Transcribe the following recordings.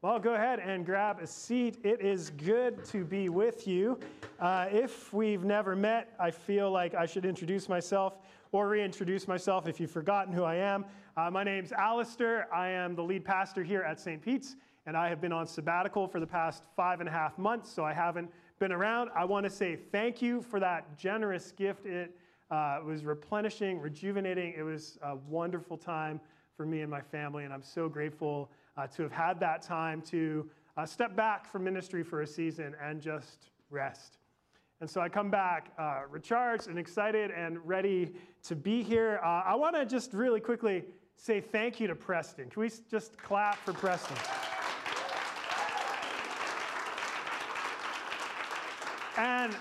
Well, go ahead and grab a seat. It is good to be with you. Uh, if we've never met, I feel like I should introduce myself or reintroduce myself if you've forgotten who I am. Uh, my name's Alistair. I am the lead pastor here at St. Pete's, and I have been on sabbatical for the past five and a half months, so I haven't been around. I want to say thank you for that generous gift. It uh, was replenishing, rejuvenating. It was a wonderful time for me and my family, and I'm so grateful uh, to have had that time to uh, step back from ministry for a season and just rest. And so I come back uh, recharged and excited and ready to be here. Uh, I want to just really quickly say thank you to Preston. Can we just clap for Preston? And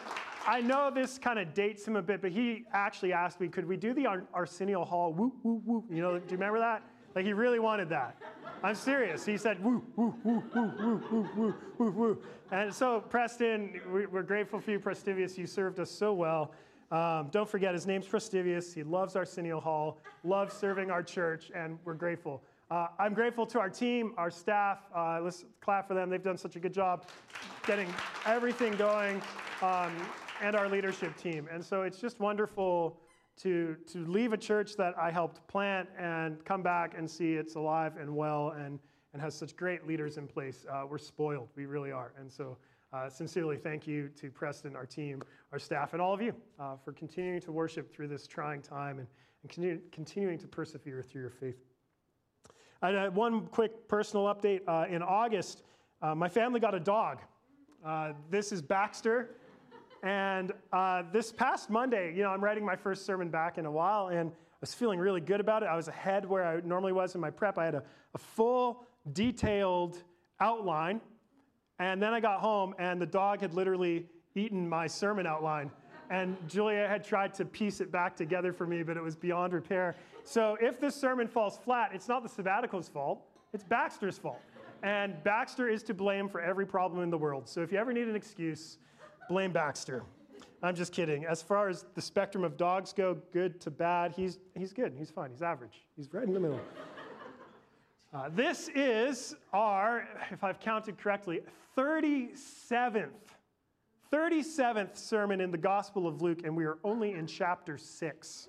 I know this kind of dates him a bit, but he actually asked me, could we do the Arsenio Hall whoop, whoop, whoop? You know, do you remember that? Like he really wanted that. I'm serious. He said, woo, woo, woo, woo, woo, woo, woo, woo, woo. And so, Preston, we're grateful for you, Prestivius. You served us so well. Um, don't forget, his name's Prestivius. He loves Arsenio Hall, loves serving our church, and we're grateful. Uh, I'm grateful to our team, our staff. Uh, let's clap for them. They've done such a good job getting everything going, um, and our leadership team. And so it's just wonderful to, to leave a church that I helped plant and come back and see it's alive and well and, and has such great leaders in place. Uh, we're spoiled, we really are. And so, uh, sincerely, thank you to Preston, our team, our staff, and all of you uh, for continuing to worship through this trying time and, and continue, continuing to persevere through your faith. Uh, one quick personal update. Uh, in August, uh, my family got a dog. this is Baxter. And uh, this past Monday, you know, I'm writing my first sermon back in a while, and I was feeling really good about it. I was ahead where I normally was in my prep. I had a, a full, detailed outline. And then I got home, and the dog had literally eaten my sermon outline. And Julia had tried to piece it back together for me, but it was beyond repair. So if this sermon falls flat, it's not the sabbatical's fault, it's Baxter's fault. And Baxter is to blame for every problem in the world. So if you ever need an excuse, blame Baxter. I'm just kidding. As far as the spectrum of dogs go, good to bad, he's, he's good. He's fine. He's average. He's right in the middle. Uh, this is our, if I've counted correctly, 37th, 37th sermon in the Gospel of Luke, and we are only in chapter 6.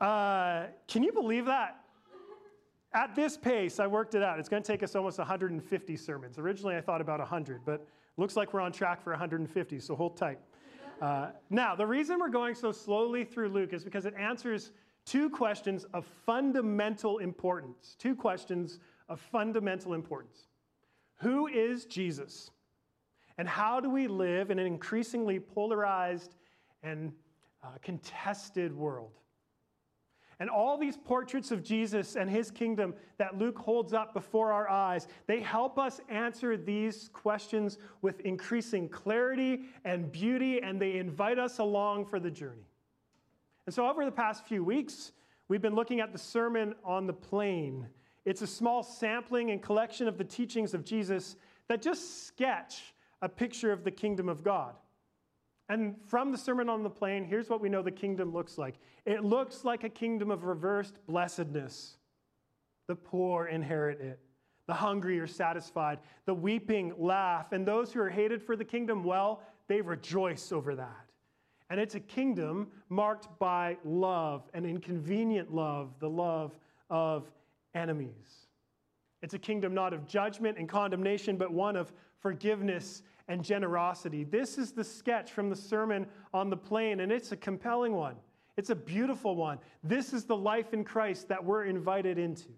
Uh, can you believe that? At this pace, I worked it out. It's going to take us almost 150 sermons. Originally, I thought about 100, but Looks like we're on track for 150, so hold tight. Uh, now, the reason we're going so slowly through Luke is because it answers two questions of fundamental importance. Two questions of fundamental importance. Who is Jesus? And how do we live in an increasingly polarized and uh, contested world? And all these portraits of Jesus and his kingdom that Luke holds up before our eyes, they help us answer these questions with increasing clarity and beauty, and they invite us along for the journey. And so, over the past few weeks, we've been looking at the Sermon on the Plain. It's a small sampling and collection of the teachings of Jesus that just sketch a picture of the kingdom of God. And from the Sermon on the Plain, here's what we know the kingdom looks like it looks like a kingdom of reversed blessedness. The poor inherit it, the hungry are satisfied, the weeping laugh, and those who are hated for the kingdom, well, they rejoice over that. And it's a kingdom marked by love, an inconvenient love, the love of enemies. It's a kingdom not of judgment and condemnation, but one of forgiveness and generosity. This is the sketch from the Sermon on the Plain, and it's a compelling one. It's a beautiful one. This is the life in Christ that we're invited into.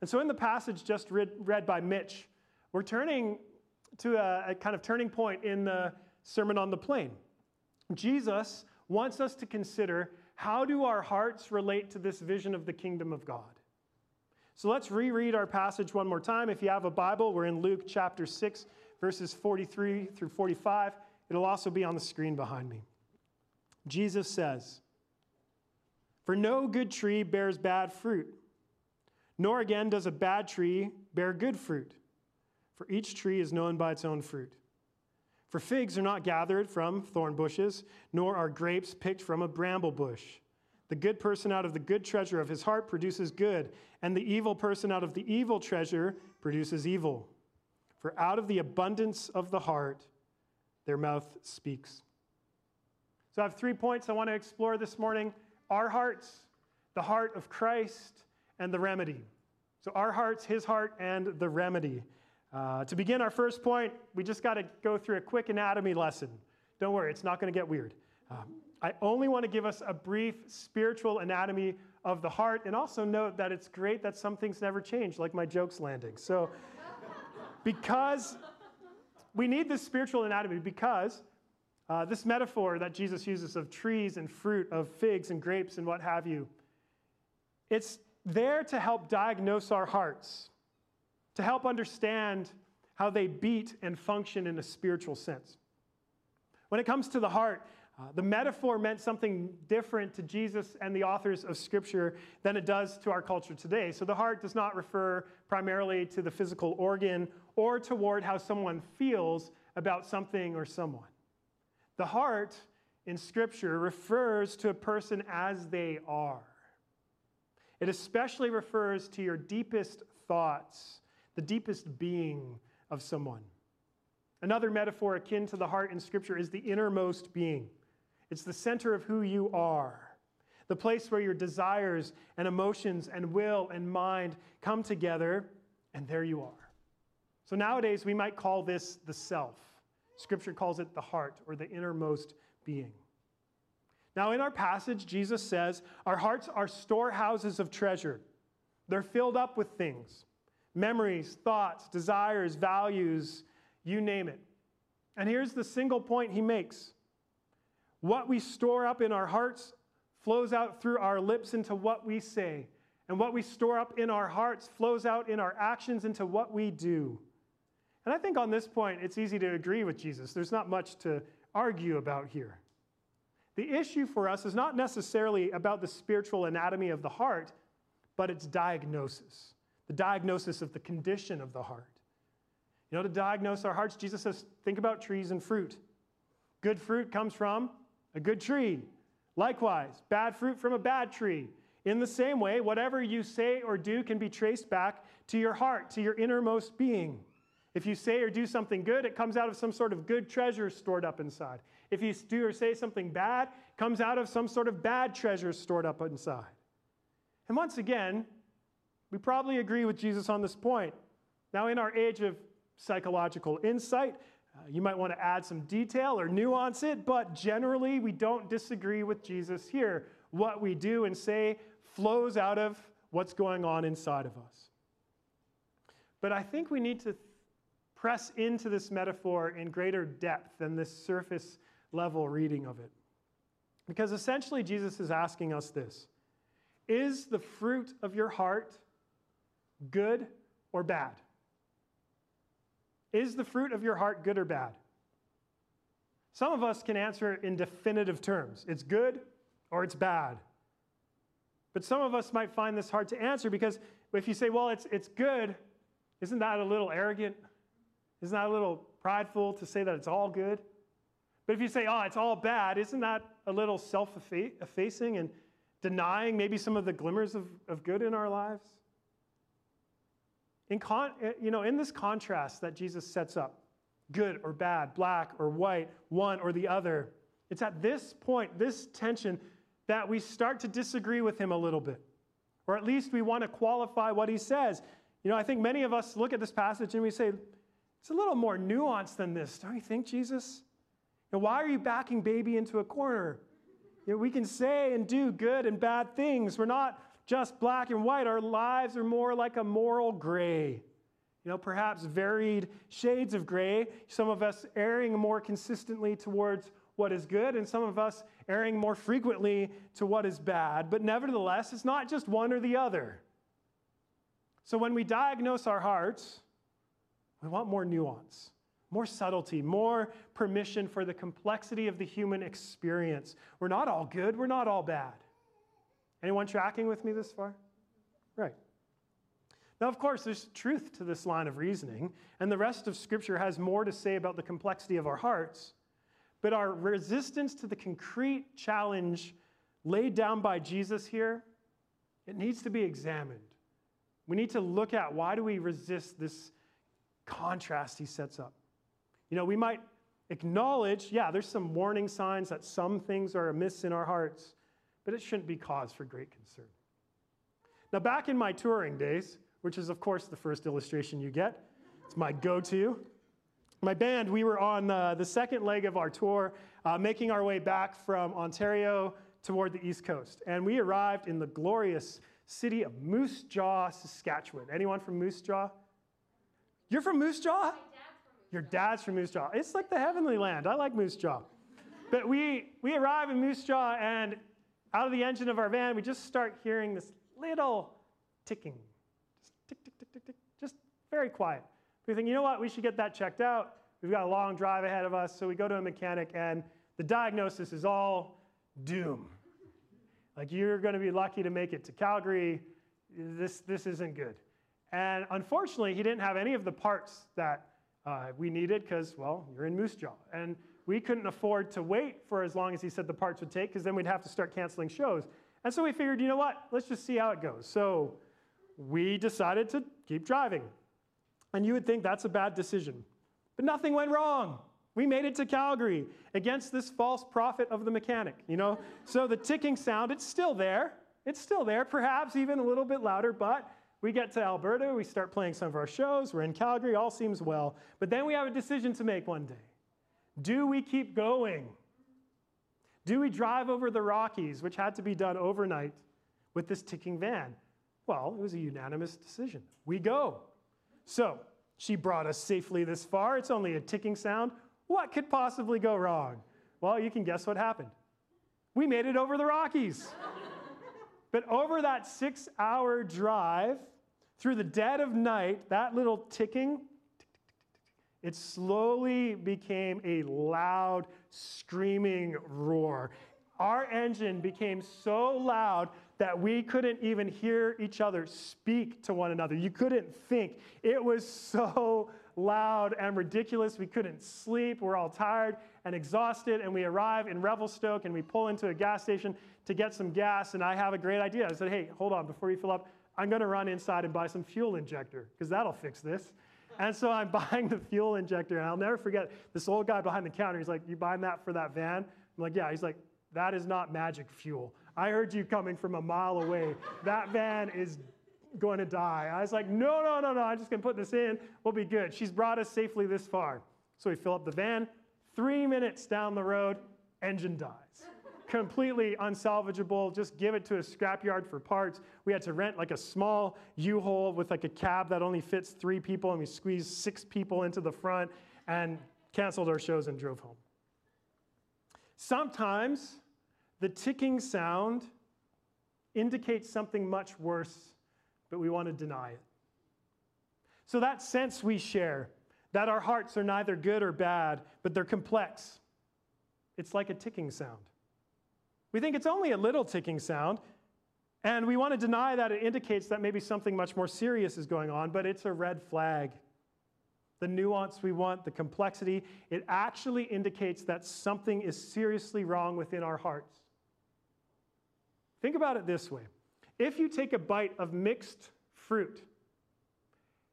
And so, in the passage just read, read by Mitch, we're turning to a, a kind of turning point in the Sermon on the Plain. Jesus wants us to consider how do our hearts relate to this vision of the kingdom of God? So let's reread our passage one more time. If you have a Bible, we're in Luke chapter 6, verses 43 through 45. It'll also be on the screen behind me. Jesus says, For no good tree bears bad fruit, nor again does a bad tree bear good fruit. For each tree is known by its own fruit. For figs are not gathered from thorn bushes, nor are grapes picked from a bramble bush. The good person out of the good treasure of his heart produces good, and the evil person out of the evil treasure produces evil. For out of the abundance of the heart, their mouth speaks. So I have three points I want to explore this morning our hearts, the heart of Christ, and the remedy. So our hearts, his heart, and the remedy. Uh, to begin our first point, we just got to go through a quick anatomy lesson. Don't worry, it's not going to get weird. Um, I only want to give us a brief spiritual anatomy of the heart and also note that it's great that some things never change, like my jokes landing. So, because we need this spiritual anatomy, because uh, this metaphor that Jesus uses of trees and fruit, of figs and grapes and what have you, it's there to help diagnose our hearts to help understand how they beat and function in a spiritual sense. When it comes to the heart, uh, the metaphor meant something different to Jesus and the authors of Scripture than it does to our culture today. So the heart does not refer primarily to the physical organ or toward how someone feels about something or someone. The heart in Scripture refers to a person as they are. It especially refers to your deepest thoughts the deepest being of someone. Another metaphor akin to the heart in Scripture is the innermost being. It's the center of who you are, the place where your desires and emotions and will and mind come together, and there you are. So nowadays, we might call this the self. Scripture calls it the heart or the innermost being. Now, in our passage, Jesus says, Our hearts are storehouses of treasure. They're filled up with things memories, thoughts, desires, values, you name it. And here's the single point he makes what we store up in our hearts flows out through our lips into what we say. And what we store up in our hearts flows out in our actions into what we do. And I think on this point, it's easy to agree with Jesus. There's not much to argue about here. The issue for us is not necessarily about the spiritual anatomy of the heart, but its diagnosis the diagnosis of the condition of the heart. You know, to diagnose our hearts, Jesus says, think about trees and fruit. Good fruit comes from a good tree. Likewise, bad fruit from a bad tree. In the same way, whatever you say or do can be traced back to your heart, to your innermost being. If you say or do something good, it comes out of some sort of good treasure stored up inside. If you do or say something bad, it comes out of some sort of bad treasure stored up inside. And once again, we probably agree with Jesus on this point. Now, in our age of psychological insight, uh, you might want to add some detail or nuance it, but generally, we don't disagree with Jesus here. What we do and say flows out of what's going on inside of us. But I think we need to press into this metaphor in greater depth than this surface level reading of it. Because essentially, Jesus is asking us this Is the fruit of your heart good or bad? Is the fruit of your heart good or bad? Some of us can answer in definitive terms it's good or it's bad. But some of us might find this hard to answer because if you say, well, it's, it's good, isn't that a little arrogant? Isn't that a little prideful to say that it's all good? But if you say, oh, it's all bad, isn't that a little self effacing and denying maybe some of the glimmers of, of good in our lives? In, con, you know, in this contrast that Jesus sets up, good or bad, black or white, one or the other, it's at this point, this tension, that we start to disagree with him a little bit. Or at least we want to qualify what he says. You know, I think many of us look at this passage and we say, it's a little more nuanced than this, don't you think, Jesus? And why are you backing baby into a corner? You know, we can say and do good and bad things. We're not just black and white. Our lives are more like a moral gray. You know, perhaps varied shades of gray. Some of us erring more consistently towards what is good, and some of us erring more frequently to what is bad. But nevertheless, it's not just one or the other. So when we diagnose our hearts, we want more nuance, more subtlety, more permission for the complexity of the human experience. We're not all good, we're not all bad. Anyone tracking with me this far? Right. Now, of course, there's truth to this line of reasoning, and the rest of Scripture has more to say about the complexity of our hearts. But our resistance to the concrete challenge laid down by Jesus here, it needs to be examined. We need to look at why do we resist this contrast he sets up. You know, we might acknowledge, yeah, there's some warning signs that some things are amiss in our hearts, but it shouldn't be cause for great concern. Now, back in my touring days, which is, of course, the first illustration you get, it's my go to. My band, we were on uh, the second leg of our tour, uh, making our way back from Ontario toward the East Coast. And we arrived in the glorious city of Moose Jaw, Saskatchewan. Anyone from Moose Jaw? You're from Moose Jaw? Your dad's from Moose Jaw. It's like the heavenly land. I like Moose Jaw. But we, we arrive in Moose Jaw, and out of the engine of our van, we just start hearing this little ticking. Just tick, tick, tick, tick, tick. Just very quiet. We think, you know what? We should get that checked out. We've got a long drive ahead of us. So we go to a mechanic, and the diagnosis is all doom. Like, you're going to be lucky to make it to Calgary. This, this isn't good. And unfortunately, he didn't have any of the parts that uh, we needed because, well, you're in Moose Jaw. And we couldn't afford to wait for as long as he said the parts would take because then we'd have to start canceling shows. And so we figured, you know what? Let's just see how it goes. So we decided to keep driving. And you would think that's a bad decision. But nothing went wrong. We made it to Calgary against this false prophet of the mechanic, you know? So the ticking sound, it's still there. It's still there, perhaps even a little bit louder, but we get to Alberta, we start playing some of our shows, we're in Calgary, all seems well. But then we have a decision to make one day. Do we keep going? Do we drive over the Rockies, which had to be done overnight, with this ticking van? Well, it was a unanimous decision. We go. So, she brought us safely this far. It's only a ticking sound. What could possibly go wrong? Well, you can guess what happened. We made it over the Rockies. But over that six hour drive, through the dead of night, that little ticking, it slowly became a loud, screaming roar. Our engine became so loud that we couldn't even hear each other speak to one another. You couldn't think. It was so loud and ridiculous. We couldn't sleep. We're all tired and exhausted. And we arrive in Revelstoke and we pull into a gas station to get some gas. And I have a great idea. I said, hey, hold on, before you fill up, I'm going to run inside and buy some fuel injector because that'll fix this. And so I'm buying the fuel injector. And I'll never forget this old guy behind the counter. He's like, You buying that for that van? I'm like, Yeah. He's like, That is not magic fuel. I heard you coming from a mile away. That van is going to die. I was like, no, no, no, no. I'm just going to put this in. We'll be good. She's brought us safely this far. So we fill up the van. Three minutes down the road, engine dies. Completely unsalvageable. Just give it to a scrapyard for parts. We had to rent like a small U-Haul with like a cab that only fits three people, and we squeezed six people into the front and canceled our shows and drove home. Sometimes the ticking sound indicates something much worse but we want to deny it. So, that sense we share, that our hearts are neither good or bad, but they're complex, it's like a ticking sound. We think it's only a little ticking sound, and we want to deny that it indicates that maybe something much more serious is going on, but it's a red flag. The nuance we want, the complexity, it actually indicates that something is seriously wrong within our hearts. Think about it this way if you take a bite of mixed fruit,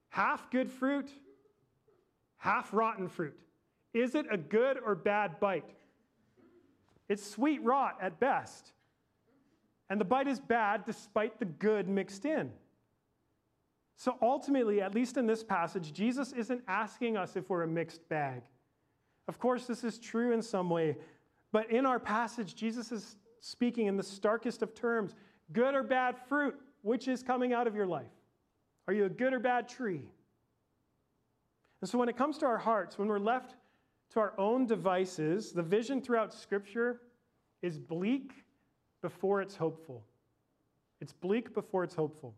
half good fruit, half rotten fruit, is it a good or bad bite? It's sweet rot at best. And the bite is bad despite the good mixed in. So ultimately, at least in this passage, Jesus isn't asking us if we're a mixed bag. Of course, this is true in some way, but in our passage, Jesus is speaking in the starkest of terms Good or bad fruit, which is coming out of your life? Are you a good or bad tree? And so when it comes to our hearts, when we're left to our own devices, the vision throughout Scripture is bleak before it's hopeful. It's bleak before it's hopeful.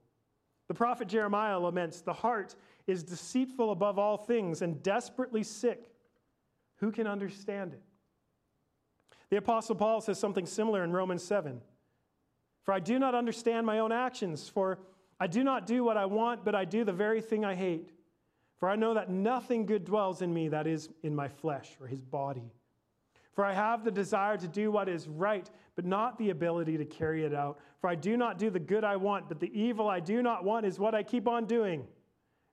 The prophet Jeremiah laments the heart is deceitful above all things and desperately sick. Who can understand it? The apostle Paul says something similar in Romans 7. For I do not understand my own actions, for I do not do what I want, but I do the very thing I hate. For I know that nothing good dwells in me, that is, in my flesh or his body. For I have the desire to do what is right, but not the ability to carry it out. For I do not do the good I want, but the evil I do not want is what I keep on doing.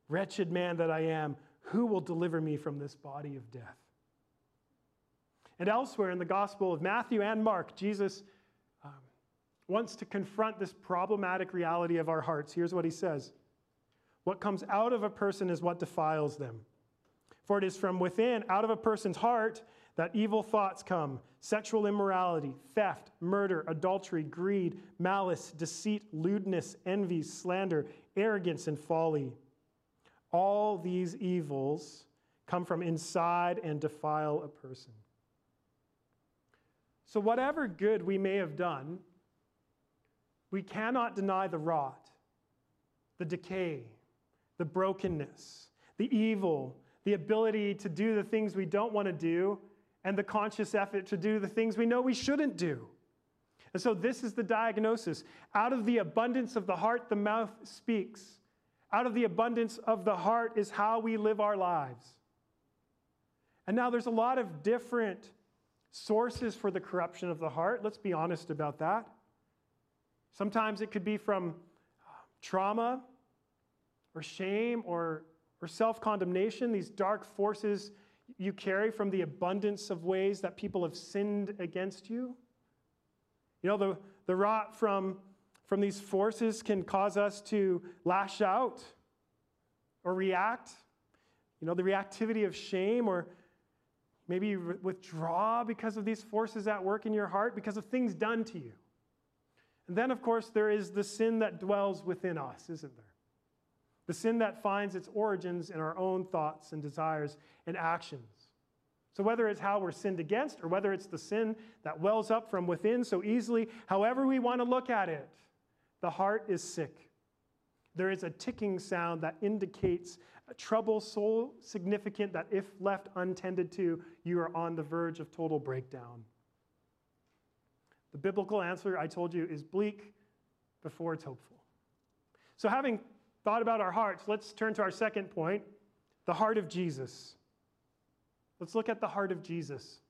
Wretched man that I am, who will deliver me from this body of death? And elsewhere in the Gospel of Matthew and Mark, Jesus um, wants to confront this problematic reality of our hearts. Here's what he says What comes out of a person is what defiles them. For it is from within, out of a person's heart, that evil thoughts come sexual immorality, theft, murder, adultery, greed, malice, deceit, lewdness, envy, slander, arrogance, and folly. All these evils come from inside and defile a person. So, whatever good we may have done, we cannot deny the rot, the decay, the brokenness, the evil, the ability to do the things we don't want to do and the conscious effort to do the things we know we shouldn't do. And so, this is the diagnosis. Out of the abundance of the heart, the mouth speaks. Out of the abundance of the heart is how we live our lives. And now, there's a lot of different sources for the corruption of the heart. Let's be honest about that. Sometimes it could be from uh, trauma or shame or, or self condemnation, these dark forces you carry from the abundance of ways that people have sinned against you. You know, the, the rot from, from these forces can cause us to lash out or react. You know, the reactivity of shame or maybe withdraw because of these forces at work in your heart, because of things done to you. And then, of course, there is the sin that dwells within us, isn't there? The sin that finds its origins in our own thoughts and desires and actions. So, whether it's how we're sinned against or whether it's the sin that wells up from within so easily, however we want to look at it, the heart is sick. There is a ticking sound that indicates a trouble so significant that if left untended to, you are on the verge of total breakdown. The biblical answer, I told you, is bleak before it's hopeful. So, having thought about our hearts, let's turn to our second point the heart of Jesus. Let's look at the heart of Jesus.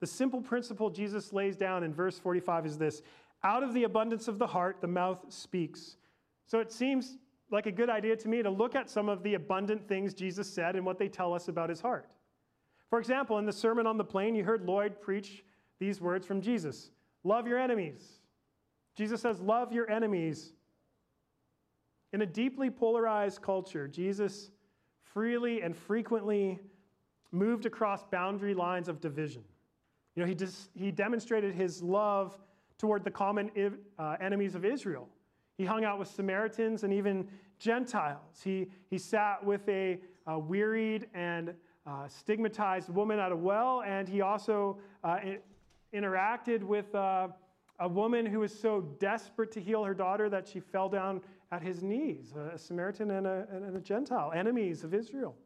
The simple principle Jesus lays down in verse 45 is this out of the abundance of the heart, the mouth speaks. So it seems like a good idea to me to look at some of the abundant things Jesus said and what they tell us about his heart. For example, in the Sermon on the Plain, you heard Lloyd preach these words from Jesus Love your enemies. Jesus says, Love your enemies. In a deeply polarized culture, Jesus freely and frequently moved across boundary lines of division. You know, he, just, he demonstrated his love toward the common uh, enemies of Israel. He hung out with Samaritans and even Gentiles. He, he sat with a, a wearied and uh, stigmatized woman at a well, and he also uh, interacted with uh, a woman who was so desperate to heal her daughter that she fell down at his knees, a Samaritan and a, and a Gentile, enemies of Israel.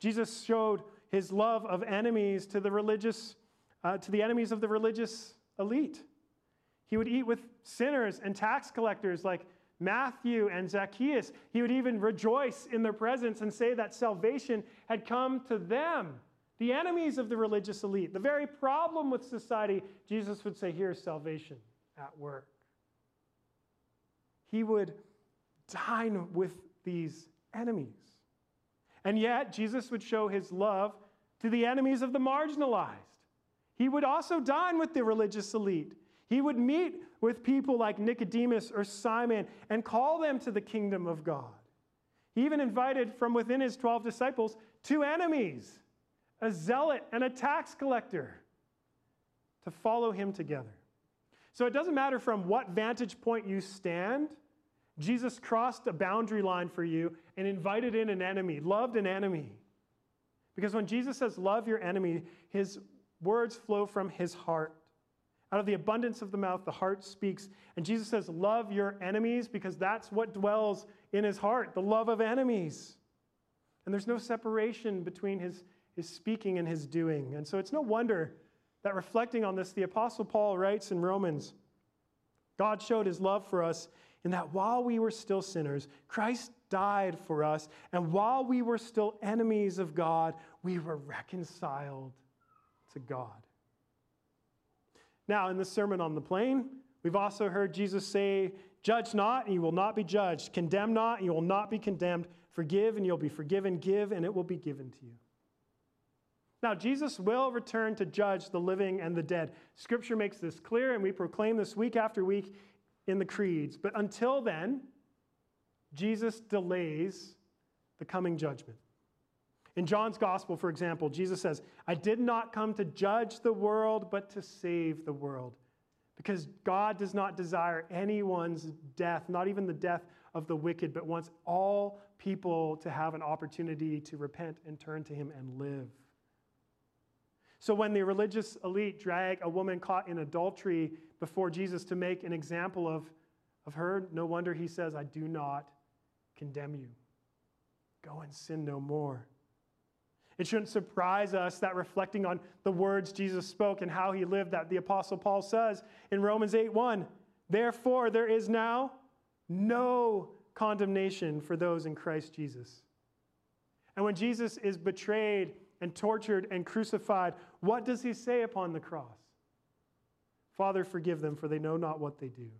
Jesus showed his love of enemies to the religious, uh, to the enemies of the religious elite. He would eat with sinners and tax collectors like Matthew and Zacchaeus. He would even rejoice in their presence and say that salvation had come to them, the enemies of the religious elite. The very problem with society, Jesus would say, Here's salvation at work. He would dine with these enemies. And yet, Jesus would show his love to the enemies of the marginalized. He would also dine with the religious elite. He would meet with people like Nicodemus or Simon and call them to the kingdom of God. He even invited from within his 12 disciples two enemies, a zealot and a tax collector, to follow him together. So it doesn't matter from what vantage point you stand Jesus crossed a boundary line for you and invited in an enemy, loved an enemy. Because when Jesus says, Love your enemy, his words flow from his heart. Out of the abundance of the mouth, the heart speaks. And Jesus says, Love your enemies because that's what dwells in his heart the love of enemies. And there's no separation between his, his speaking and his doing. And so it's no wonder that reflecting on this, the Apostle Paul writes in Romans God showed his love for us in that while we were still sinners, Christ died for us, and while we were still enemies of God, we were reconciled to God. Now, in the Sermon on the Plain, we've also heard Jesus say, Judge not, and you will not be judged. Condemn not, and you will not be condemned. Forgive, and you'll be forgiven. Give, and it will be given to you. Now, Jesus will return to judge the living and the dead. Scripture makes this clear, and we proclaim this week after week in the creeds. But until then, Jesus delays the coming judgment. In John's gospel, for example, Jesus says, I did not come to judge the world, but to save the world. Because God does not desire anyone's death, not even the death of the wicked, but wants all people to have an opportunity to repent and turn to Him and live. So when the religious elite drag a woman caught in adultery before Jesus to make an example of, of her, no wonder he says, I do not condemn you. Go and sin no more. It shouldn't surprise us that reflecting on the words Jesus spoke and how he lived, that the Apostle Paul says in Romans 8 1, therefore there is now no condemnation for those in Christ Jesus. And when Jesus is betrayed and tortured and crucified, what does he say upon the cross? Father, forgive them, for they know not what they do.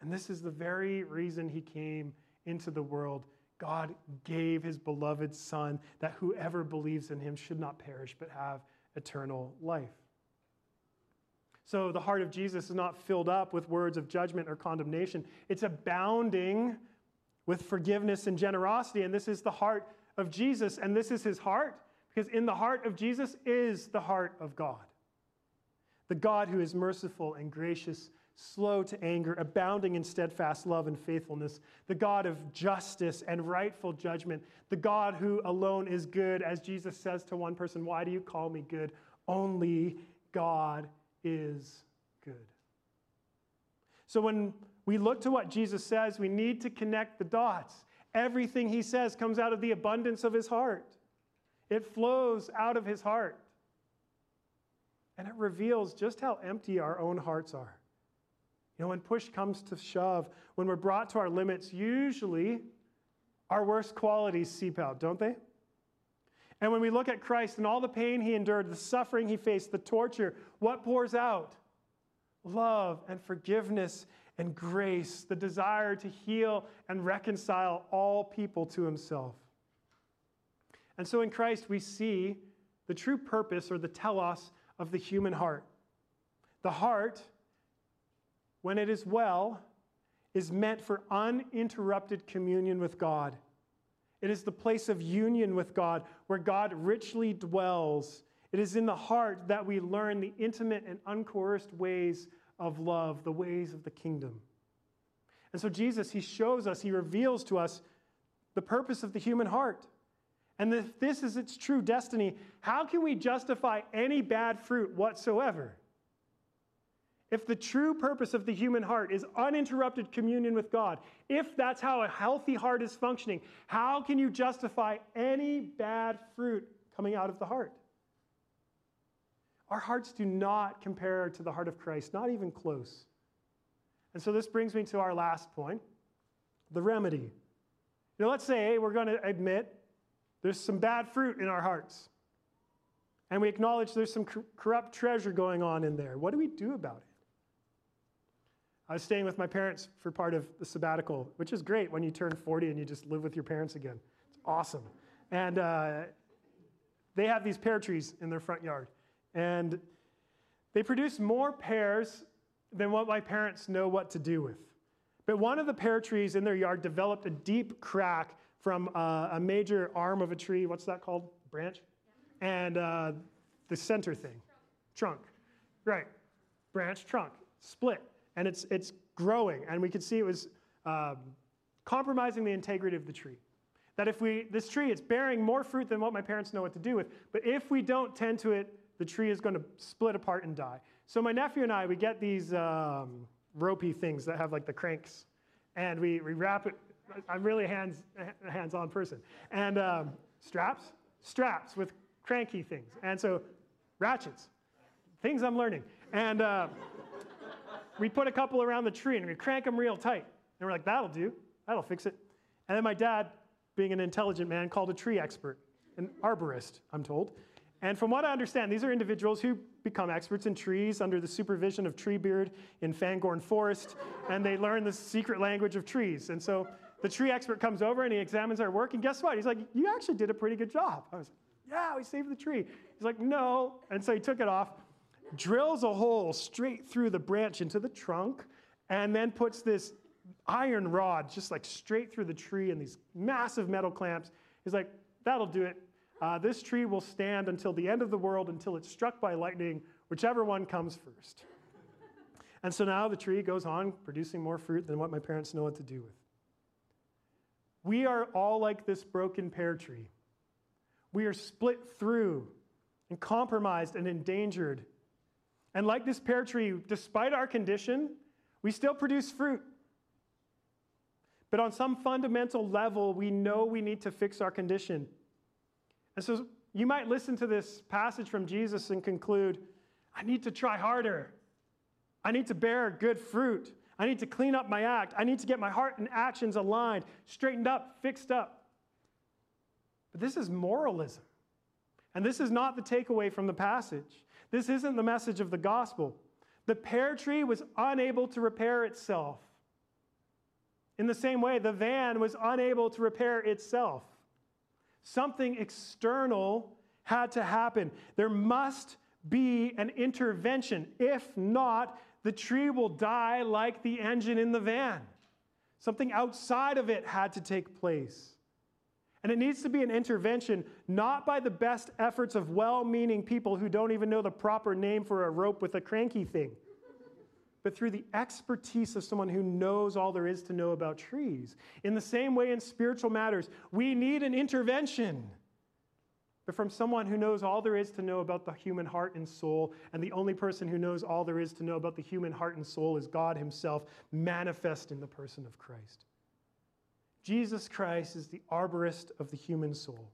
And this is the very reason he came into the world God gave his beloved Son that whoever believes in him should not perish but have eternal life. So the heart of Jesus is not filled up with words of judgment or condemnation, it's abounding with forgiveness and generosity. And this is the heart of Jesus, and this is his heart because in the heart of Jesus is the heart of God. The God who is merciful and gracious slow to anger, abounding in steadfast love and faithfulness, the God of justice and rightful judgment, the God who alone is good, as Jesus says to one person, Why do you call me good? Only God is good. So when we look to what Jesus says, we need to connect the dots. Everything he says comes out of the abundance of his heart, it flows out of his heart. And it reveals just how empty our own hearts are. You know, when push comes to shove, when we're brought to our limits, usually our worst qualities seep out, don't they? And when we look at Christ and all the pain he endured, the suffering he faced, the torture, what pours out? Love and forgiveness and grace, the desire to heal and reconcile all people to himself. And so in Christ, we see the true purpose or the telos of the human heart. The heart when it is well, is meant for uninterrupted communion with God. It is the place of union with God where God richly dwells. It is in the heart that we learn the intimate and uncoerced ways of love, the ways of the kingdom. And so, Jesus, He shows us, He reveals to us the purpose of the human heart. And if this is its true destiny, how can we justify any bad fruit whatsoever? if the true purpose of the human heart is uninterrupted communion with God, if that's how a healthy heart is functioning, how can you justify any bad fruit coming out of the heart? Our hearts do not compare to the heart of Christ, not even close. And so this brings me to our last point the remedy. Know, let's say we're going to admit there's some bad fruit in our hearts. And we acknowledge there's some corrupt treasure going on in there. What do we do about it? I was staying with my parents for part of the sabbatical, which is great when you turn 40 and you just live with your parents again. It's awesome. And uh, they have these pear trees in their front yard. And they produce more pears than what my parents know what to do with. But one of the pear trees in their yard developed a deep crack from uh, a major arm of a tree. What's that called? Branch? And uh, the center thing. Trunk. Right. Branch, trunk. Split and it's, it's growing. And we could see it was um, compromising the integrity of the tree. That if we, this tree, it's bearing more fruit than what my parents know what to do with. But if we don't tend to it, the tree is going to split apart and die. So my nephew and I, we get these um, ropey things that have like the cranks, and we, we wrap it. I'm really a hands, hands-on person. And um, straps, straps with cranky things. And so ratchets, things I'm learning. And uh, we put a couple around the tree and we crank them real tight. And we're like, that'll do. That'll fix it. And then my dad, being an intelligent man, called a tree expert, an arborist, I'm told. And from what I understand, these are individuals who become experts in trees under the supervision of Treebeard in Fangorn Forest, and they learn the secret language of trees. And so the tree expert comes over and he examines our work, and guess what? He's like, You actually did a pretty good job. I was like, Yeah, we saved the tree. He's like, No. And so he took it off, drills a hole straight through the branch into the trunk, and then puts this iron rod just like straight through the tree and these massive metal clamps. He's like, That'll do it. Uh, this tree will stand until the end of the world, until it's struck by lightning, whichever one comes first. and so now the tree goes on producing more fruit than what my parents know what to do with. We are all like this broken pear tree. We are split through and compromised and endangered. And like this pear tree, despite our condition, we still produce fruit. But on some fundamental level, we know we need to fix our condition. And so you might listen to this passage from Jesus and conclude, I need to try harder. I need to bear good fruit. I need to clean up my act. I need to get my heart and actions aligned, straightened up, fixed up. But this is moralism. And this is not the takeaway from the passage. This isn't the message of the gospel. The pear tree was unable to repair itself. In the same way, the van was unable to repair itself. Something external had to happen. There must be an intervention. If not, the tree will die like the engine in the van. Something outside of it had to take place. And it needs to be an intervention not by the best efforts of well meaning people who don't even know the proper name for a rope with a cranky thing, but through the expertise of someone who knows all there is to know about trees. In the same way, in spiritual matters, we need an intervention but from someone who knows all there is to know about the human heart and soul. And the only person who knows all there is to know about the human heart and soul is God Himself, manifest in the person of Christ. Jesus Christ is the arborist of the human soul.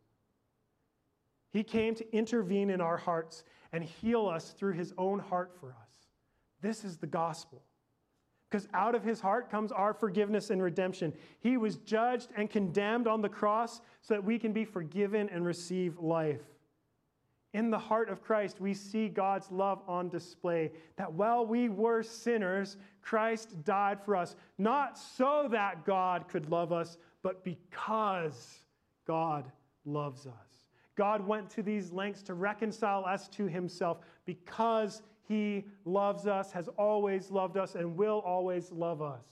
He came to intervene in our hearts and heal us through His own heart for us. This is the gospel because out of his heart comes our forgiveness and redemption. He was judged and condemned on the cross so that we can be forgiven and receive life. In the heart of Christ, we see God's love on display. That while we were sinners, Christ died for us, not so that God could love us, but because God loves us. God went to these lengths to reconcile us to himself because he loves us, has always loved us, and will always love us.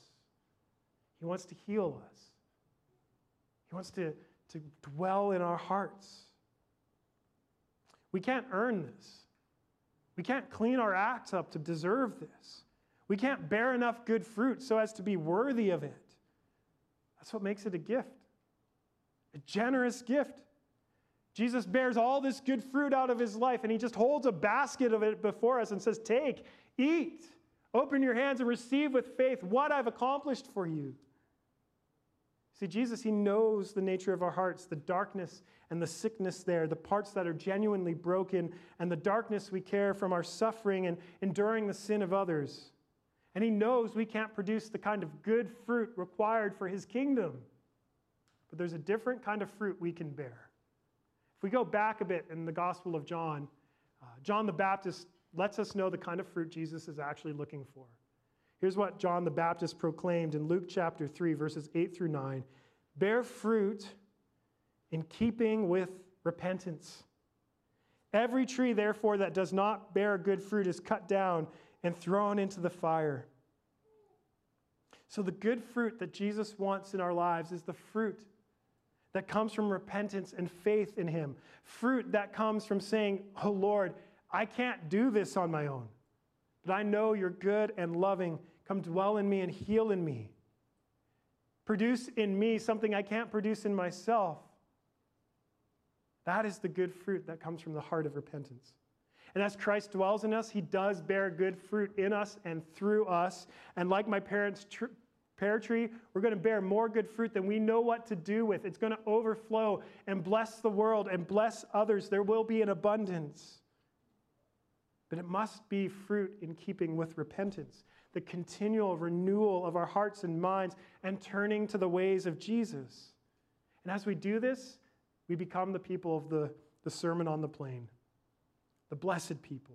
He wants to heal us, He wants to, to dwell in our hearts. We can't earn this. We can't clean our acts up to deserve this. We can't bear enough good fruit so as to be worthy of it. That's what makes it a gift, a generous gift. Jesus bears all this good fruit out of his life, and he just holds a basket of it before us and says, Take, eat, open your hands and receive with faith what I've accomplished for you. See, Jesus, he knows the nature of our hearts, the darkness and the sickness there, the parts that are genuinely broken, and the darkness we care from our suffering and enduring the sin of others. And he knows we can't produce the kind of good fruit required for his kingdom. But there's a different kind of fruit we can bear. If we go back a bit in the Gospel of John, uh, John the Baptist lets us know the kind of fruit Jesus is actually looking for. Here's what John the Baptist proclaimed in Luke chapter 3, verses 8 through 9 Bear fruit in keeping with repentance. Every tree, therefore, that does not bear good fruit is cut down and thrown into the fire. So, the good fruit that Jesus wants in our lives is the fruit that comes from repentance and faith in Him. Fruit that comes from saying, Oh Lord, I can't do this on my own, but I know you're good and loving. Come dwell in me and heal in me. Produce in me something I can't produce in myself. That is the good fruit that comes from the heart of repentance. And as Christ dwells in us, he does bear good fruit in us and through us. And like my parents tr- pear tree, we're going to bear more good fruit than we know what to do with. It's going to overflow and bless the world and bless others. There will be an abundance. But it must be fruit in keeping with repentance, the continual renewal of our hearts and minds and turning to the ways of Jesus. And as we do this, we become the people of the, the Sermon on the Plain. the blessed people,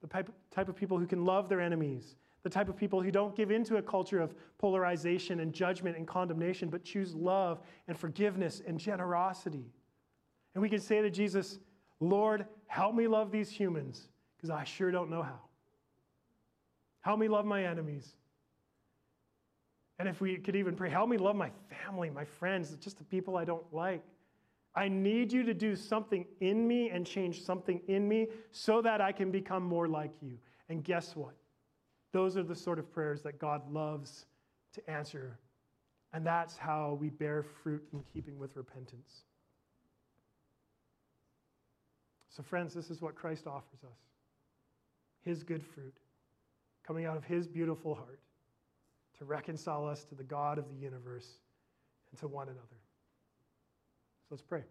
the type, type of people who can love their enemies, the type of people who don't give into a culture of polarization and judgment and condemnation, but choose love and forgiveness and generosity. And we can say to Jesus, Lord, help me love these humans because I sure don't know how. Help me love my enemies. And if we could even pray, help me love my family, my friends, just the people I don't like. I need you to do something in me and change something in me so that I can become more like you. And guess what? Those are the sort of prayers that God loves to answer. And that's how we bear fruit in keeping with repentance. So, friends, this is what Christ offers us His good fruit coming out of His beautiful heart to reconcile us to the God of the universe and to one another. So let's pray.